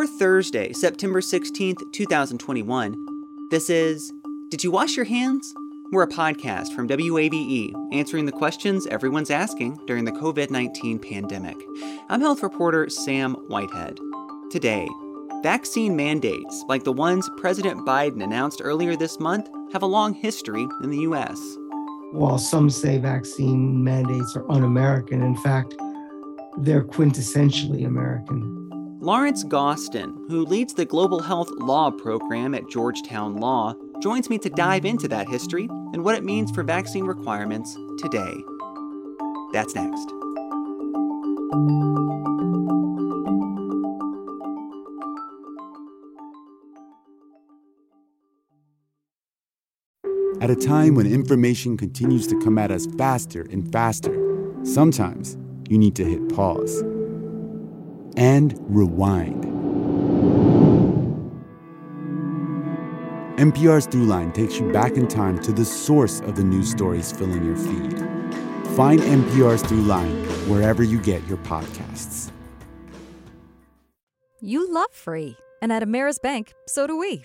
For Thursday, September 16th, 2021, this is Did You Wash Your Hands? We're a podcast from WABE answering the questions everyone's asking during the COVID 19 pandemic. I'm health reporter Sam Whitehead. Today, vaccine mandates like the ones President Biden announced earlier this month have a long history in the U.S. While some say vaccine mandates are un American, in fact, they're quintessentially American. Lawrence Gostin, who leads the Global Health Law program at Georgetown Law, joins me to dive into that history and what it means for vaccine requirements today. That's next. At a time when information continues to come at us faster and faster, sometimes you need to hit pause and rewind. NPR's Throughline takes you back in time to the source of the news stories filling your feed. Find NPR's Throughline wherever you get your podcasts. You love free, and at Ameris Bank, so do we.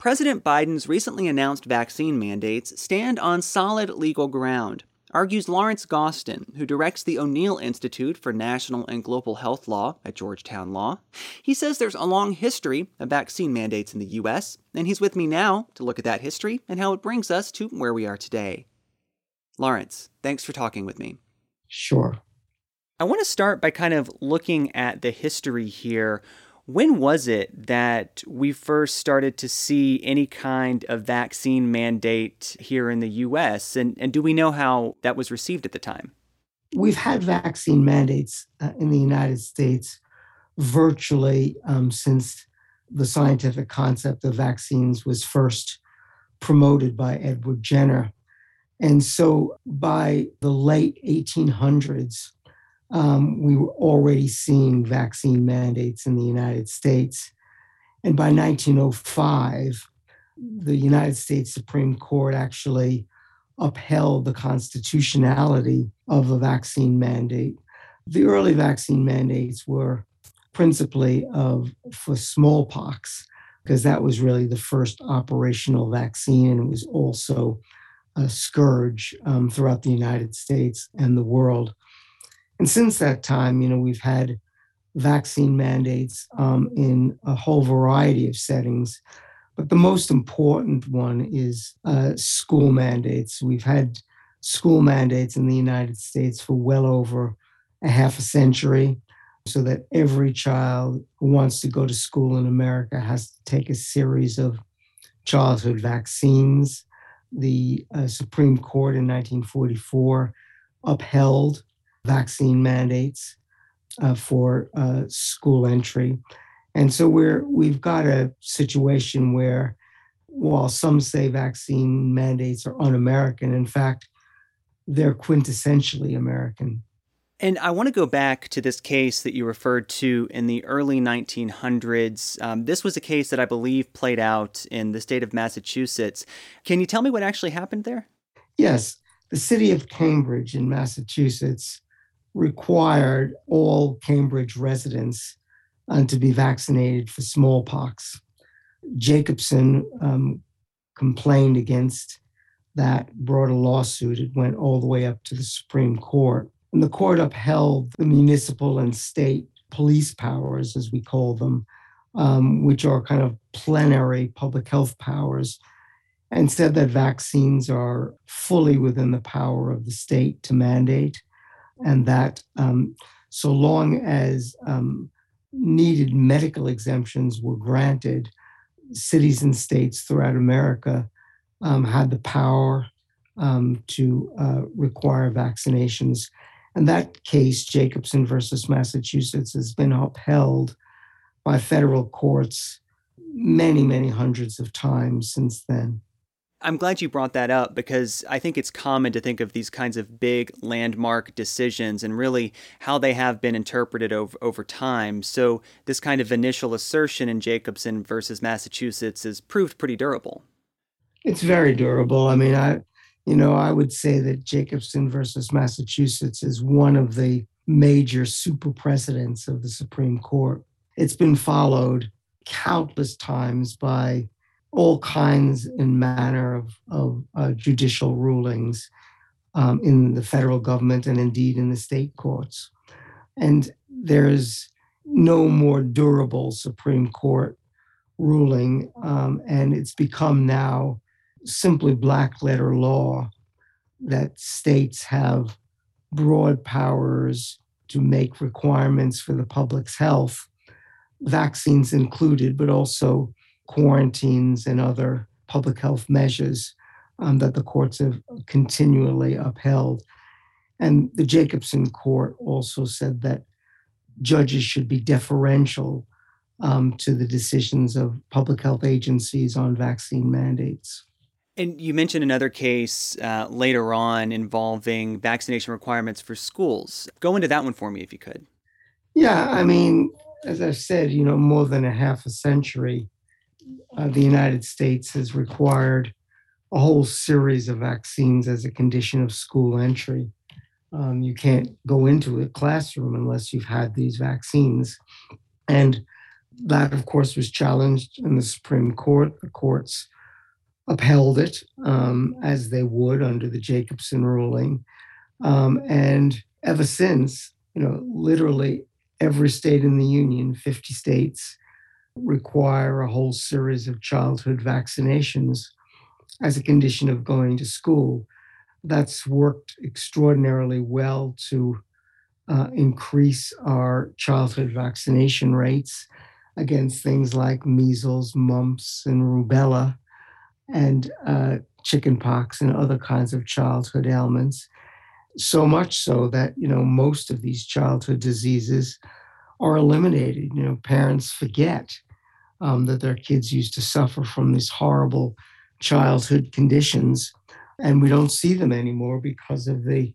President Biden's recently announced vaccine mandates stand on solid legal ground, argues Lawrence Gostin, who directs the O'Neill Institute for National and Global Health Law at Georgetown Law. He says there's a long history of vaccine mandates in the U.S., and he's with me now to look at that history and how it brings us to where we are today. Lawrence, thanks for talking with me. Sure. I want to start by kind of looking at the history here. When was it that we first started to see any kind of vaccine mandate here in the US? And, and do we know how that was received at the time? We've had vaccine mandates uh, in the United States virtually um, since the scientific concept of vaccines was first promoted by Edward Jenner. And so by the late 1800s, um, we were already seeing vaccine mandates in the United States. And by 1905, the United States Supreme Court actually upheld the constitutionality of a vaccine mandate. The early vaccine mandates were principally of for smallpox, because that was really the first operational vaccine, and it was also a scourge um, throughout the United States and the world. And since that time, you know, we've had vaccine mandates um, in a whole variety of settings. But the most important one is uh, school mandates. We've had school mandates in the United States for well over a half a century, so that every child who wants to go to school in America has to take a series of childhood vaccines. The uh, Supreme Court in 1944 upheld vaccine mandates uh, for uh, school entry. And so we're we've got a situation where while some say vaccine mandates are un-American, in fact, they're quintessentially American. And I want to go back to this case that you referred to in the early 1900s. Um, this was a case that I believe played out in the state of Massachusetts. Can you tell me what actually happened there? Yes. The city of Cambridge in Massachusetts required all Cambridge residents uh, to be vaccinated for smallpox. Jacobson um, complained against that, brought a lawsuit. It went all the way up to the Supreme Court. And the court upheld the municipal and state police powers, as we call them, um, which are kind of plenary public health powers, and said that vaccines are fully within the power of the state to mandate, and that um, so long as um, needed medical exemptions were granted, cities and states throughout America um, had the power um, to uh, require vaccinations. And that case, Jacobson versus Massachusetts, has been upheld by federal courts many, many hundreds of times since then. I'm glad you brought that up because I think it's common to think of these kinds of big landmark decisions and really how they have been interpreted over, over time. So, this kind of initial assertion in Jacobson versus Massachusetts has proved pretty durable. It's very durable. I mean, I, you know, I would say that Jacobson versus Massachusetts is one of the major super precedents of the Supreme Court. It's been followed countless times by all kinds and manner of, of uh, judicial rulings um, in the federal government and indeed in the state courts. And there's no more durable Supreme Court ruling, um, and it's become now simply black letter law that states have broad powers to make requirements for the public's health, vaccines included, but also quarantines and other public health measures um, that the courts have continually upheld. And the Jacobson court also said that judges should be deferential um, to the decisions of public health agencies on vaccine mandates. And you mentioned another case uh, later on involving vaccination requirements for schools. Go into that one for me if you could. Yeah, I mean, as I've said, you know, more than a half a century, uh, the United States has required a whole series of vaccines as a condition of school entry. Um, you can't go into a classroom unless you've had these vaccines. And that, of course, was challenged in the Supreme Court. The courts upheld it um, as they would under the Jacobson ruling. Um, and ever since, you know, literally every state in the union, 50 states, require a whole series of childhood vaccinations as a condition of going to school. That's worked extraordinarily well to uh, increase our childhood vaccination rates against things like measles, mumps, and rubella, and uh, chickenpox and other kinds of childhood ailments. So much so that you know most of these childhood diseases are eliminated. You know, parents forget um, that their kids used to suffer from these horrible childhood conditions, and we don't see them anymore because of the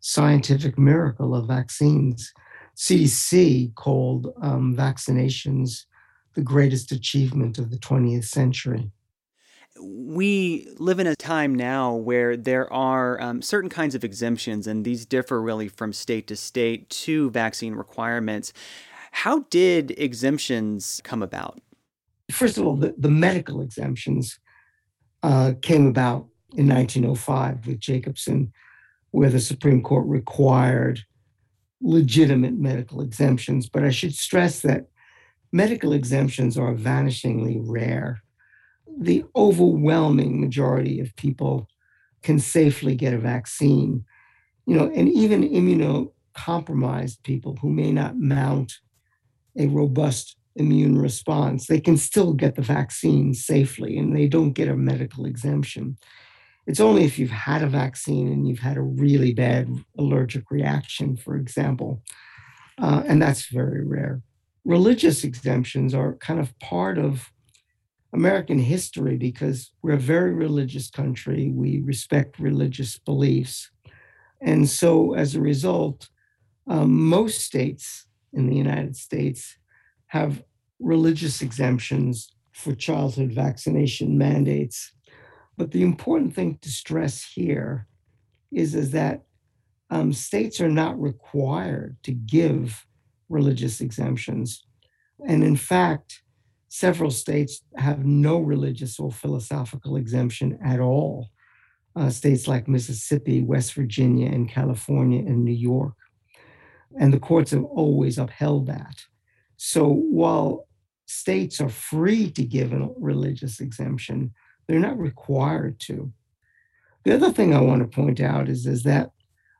scientific miracle of vaccines. CDC called um, vaccinations the greatest achievement of the 20th century we live in a time now where there are um, certain kinds of exemptions, and these differ really from state to state to vaccine requirements. How did exemptions come about? First of all, the, the medical exemptions uh, came about in 1905 with Jacobson, where the Supreme Court required legitimate medical exemptions. But I should stress that medical exemptions are vanishingly rare. The overwhelming majority of people can safely get a vaccine. You know, and even immunocompromised people who may not mount a robust immune response, they can still get the vaccine safely and they don't get a medical exemption. It's only if you've had a vaccine and you've had a really bad allergic reaction, for example, uh, and that's very rare. Religious exemptions are kind of part of American history because we're a very religious country. We respect religious beliefs. And so, as a result, um, most states in the United States have religious exemptions for childhood vaccination mandates. But the important thing to stress here is, is that um, states are not required to give religious exemptions. And in fact, several states have no religious or philosophical exemption at all. Uh, states like Mississippi, West Virginia, and California, and New York. And the courts have always upheld that. So while states are free to give a religious exemption, they're not required to. The other thing I want to point out is, is that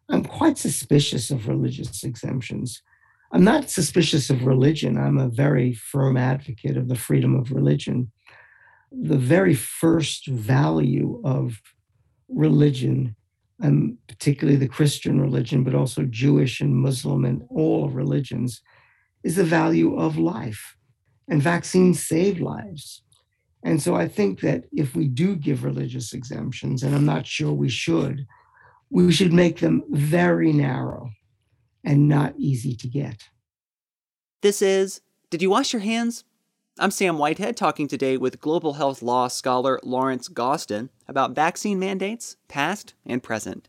I'm quite suspicious of religious exemptions. I'm not suspicious of religion. I'm a very firm advocate of the freedom of religion. The very first value of religion, and particularly the Christian religion, but also Jewish and Muslim and all religions, is the value of life. And vaccines save lives. And so I think that if we do give religious exemptions, and I'm not sure we should, we should make them very narrow and not easy to get. This is Did You Wash Your Hands? I'm Sam Whitehead talking today with global health law scholar Lawrence Gostin about vaccine mandates, past and present.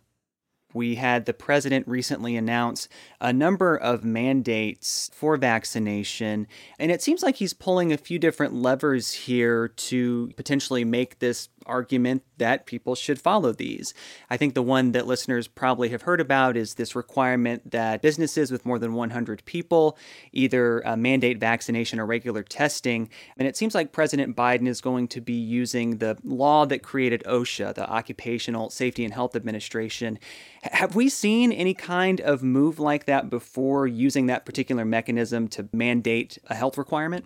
We had the president recently announce a number of mandates for vaccination, and it seems like he's pulling a few different levers here to potentially make this argument that people should follow these. I think the one that listeners probably have heard about is this requirement that businesses with more than 100 people either uh, mandate vaccination or regular testing. And it seems like President Biden is going to be using the law that created OSHA, the Occupational Safety and Health Administration. Have we seen any kind of move like that before using that particular mechanism to mandate a health requirement?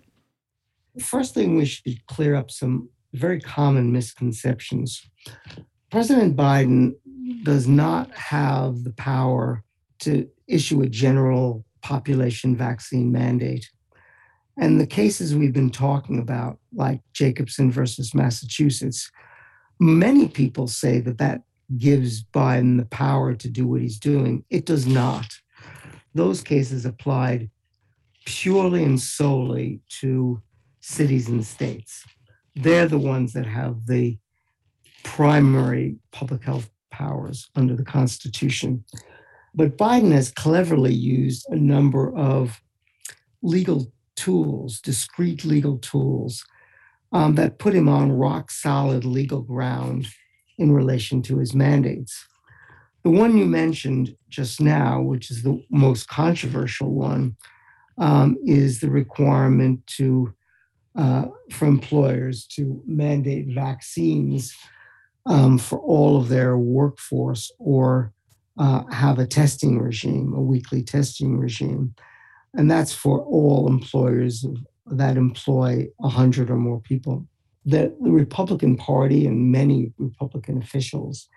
First thing we should clear up some very common misconceptions. President Biden does not have the power to issue a general population vaccine mandate. And the cases we've been talking about, like Jacobson versus Massachusetts, many people say that that gives Biden the power to do what he's doing. It does not. Those cases applied purely and solely to cities and states they're the ones that have the primary public health powers under the Constitution. But Biden has cleverly used a number of legal tools, discrete legal tools, um, that put him on rock solid legal ground in relation to his mandates. The one you mentioned just now, which is the most controversial one, um, is the requirement to uh, for employers to mandate vaccines um, for all of their workforce or uh, have a testing regime, a weekly testing regime. And that's for all employers that employ 100 or more people. The, the Republican Party and many Republican officials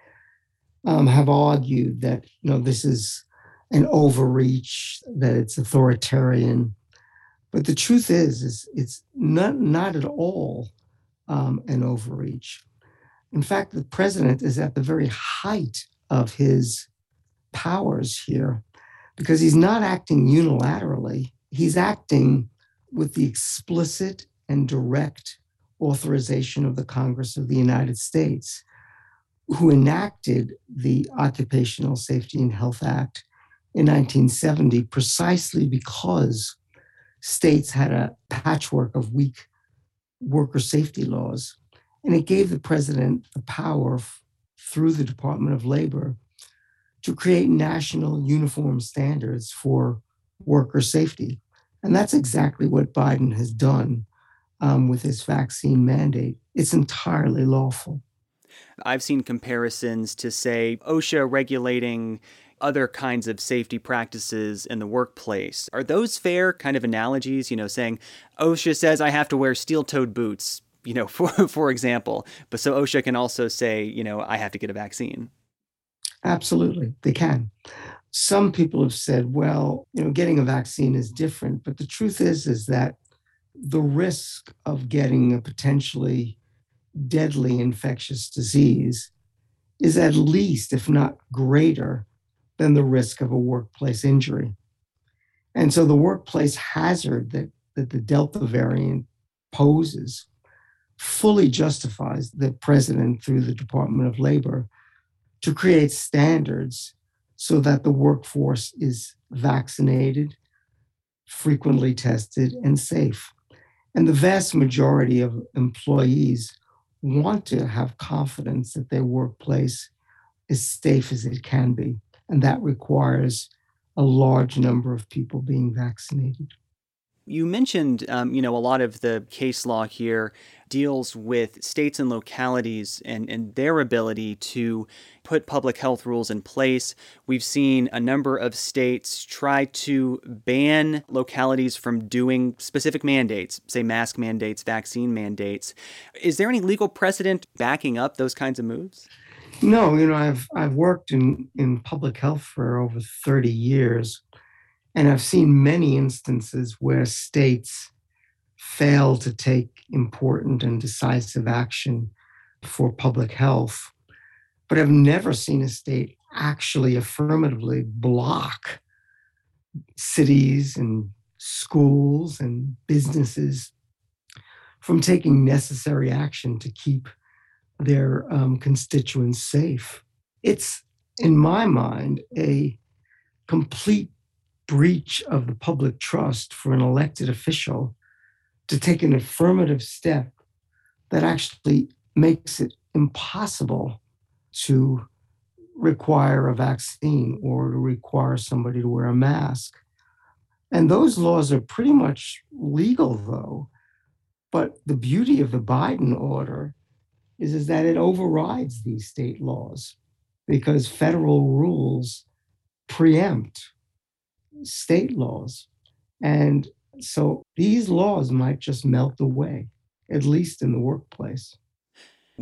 um, have argued that you know this is an overreach, that it's authoritarian, but the truth is, is it's not, not at all um, an overreach. In fact, the president is at the very height of his powers here because he's not acting unilaterally. He's acting with the explicit and direct authorization of the Congress of the United States, who enacted the Occupational Safety and Health Act in 1970 precisely because states had a patchwork of weak worker safety laws. And it gave the president the power through the Department of Labor to create national uniform standards for worker safety. And that's exactly what Biden has done um, with his vaccine mandate. It's entirely lawful. I've seen comparisons to, say, OSHA regulating other kinds of safety practices in the workplace. Are those fair kind of analogies? You know, saying OSHA says I have to wear steel toed boots, you know, for, for example. But so OSHA can also say, you know, I have to get a vaccine. Absolutely, they can. Some people have said, well, you know, getting a vaccine is different. But the truth is, is that the risk of getting a potentially deadly infectious disease is at least, if not greater, than the risk of a workplace injury. And so the workplace hazard that, that the Delta variant poses fully justifies the president through the Department of Labor to create standards so that the workforce is vaccinated, frequently tested, and safe. And the vast majority of employees want to have confidence that their workplace is safe as it can be and that requires a large number of people being vaccinated. You mentioned, um, you know, a lot of the case law here deals with states and localities and, and their ability to put public health rules in place. We've seen a number of states try to ban localities from doing specific mandates, say mask mandates, vaccine mandates. Is there any legal precedent backing up those kinds of moves? No, you know, I've I've worked in, in public health for over 30 years, and I've seen many instances where states fail to take important and decisive action for public health. But I've never seen a state actually affirmatively block cities and schools and businesses from taking necessary action to keep their um, constituents safe. It's, in my mind, a complete breach of the public trust for an elected official to take an affirmative step that actually makes it impossible to require a vaccine or to require somebody to wear a mask. And those laws are pretty much legal, though. But the beauty of the Biden order is, is that it overrides these state laws because federal rules preempt state laws. And so these laws might just melt away, at least in the workplace.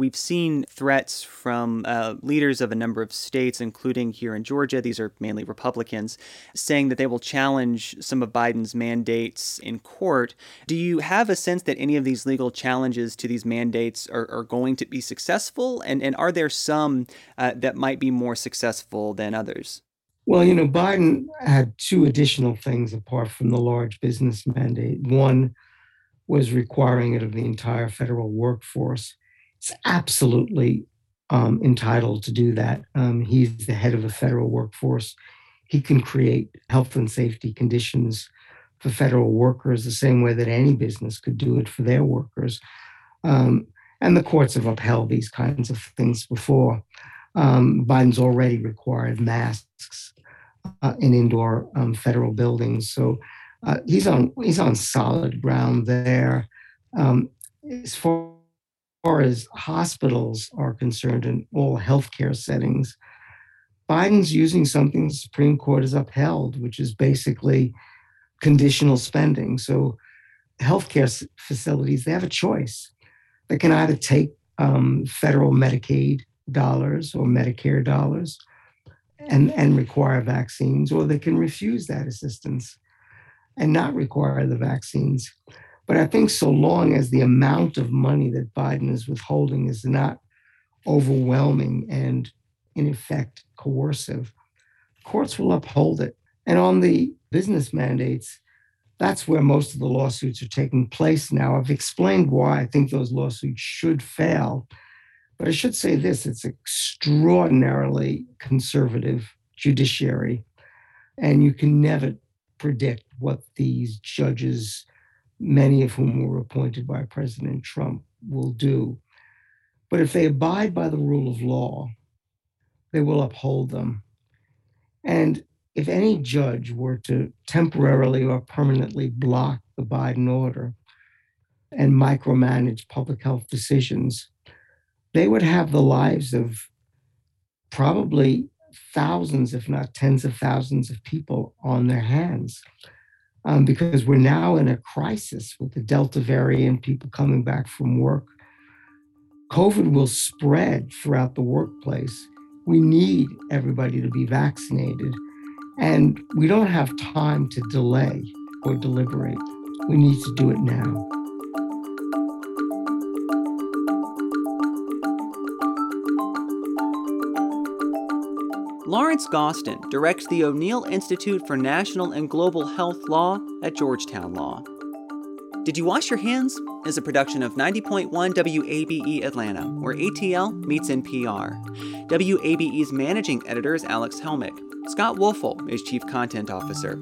We've seen threats from uh, leaders of a number of states, including here in Georgia. These are mainly Republicans, saying that they will challenge some of Biden's mandates in court. Do you have a sense that any of these legal challenges to these mandates are, are going to be successful? And, and are there some uh, that might be more successful than others? Well, you know, Biden had two additional things apart from the large business mandate. One was requiring it of the entire federal workforce. It's absolutely um, entitled to do that. Um, he's the head of a federal workforce. He can create health and safety conditions for federal workers the same way that any business could do it for their workers. Um, and the courts have upheld these kinds of things before. Um, Biden's already required masks uh, in indoor um, federal buildings, so uh, he's on he's on solid ground there. Um, as far, far as hospitals are concerned in all healthcare settings, Biden's using something the Supreme Court has upheld, which is basically conditional spending. So healthcare facilities they have a choice. They can either take um, federal Medicaid dollars or Medicare dollars and, and require vaccines, or they can refuse that assistance and not require the vaccines. But I think so long as the amount of money that Biden is withholding is not overwhelming and, in effect, coercive, courts will uphold it. And on the business mandates, that's where most of the lawsuits are taking place now. I've explained why I think those lawsuits should fail but I should say this it's extraordinarily conservative judiciary. And you can never predict what these judges, many of whom were appointed by President Trump, will do. But if they abide by the rule of law, they will uphold them. And if any judge were to temporarily or permanently block the Biden order and micromanage public health decisions, they would have the lives of probably thousands, if not tens of thousands of people on their hands. Um, because we're now in a crisis with the Delta variant, people coming back from work. COVID will spread throughout the workplace. We need everybody to be vaccinated. And we don't have time to delay or deliberate. We need to do it now. Lawrence Gostin directs the O'Neill Institute for National and Global Health Law at Georgetown Law. Did You Wash Your Hands? is a production of 90.1 WABE Atlanta, where ATL meets NPR. WABE's managing editor is Alex Helmick. Scott Woelfel is Chief Content Officer.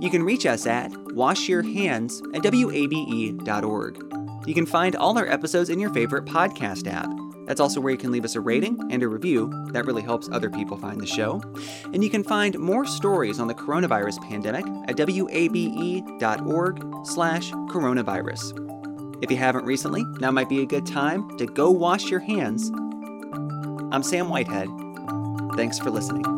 You can reach us at washyourhands at wabe.org. You can find all our episodes in your favorite podcast app. That's also where you can leave us a rating and a review. That really helps other people find the show. And you can find more stories on the coronavirus pandemic at wabe.org slash coronavirus. If you haven't recently, now might be a good time to go wash your hands. I'm Sam Whitehead. Thanks for listening.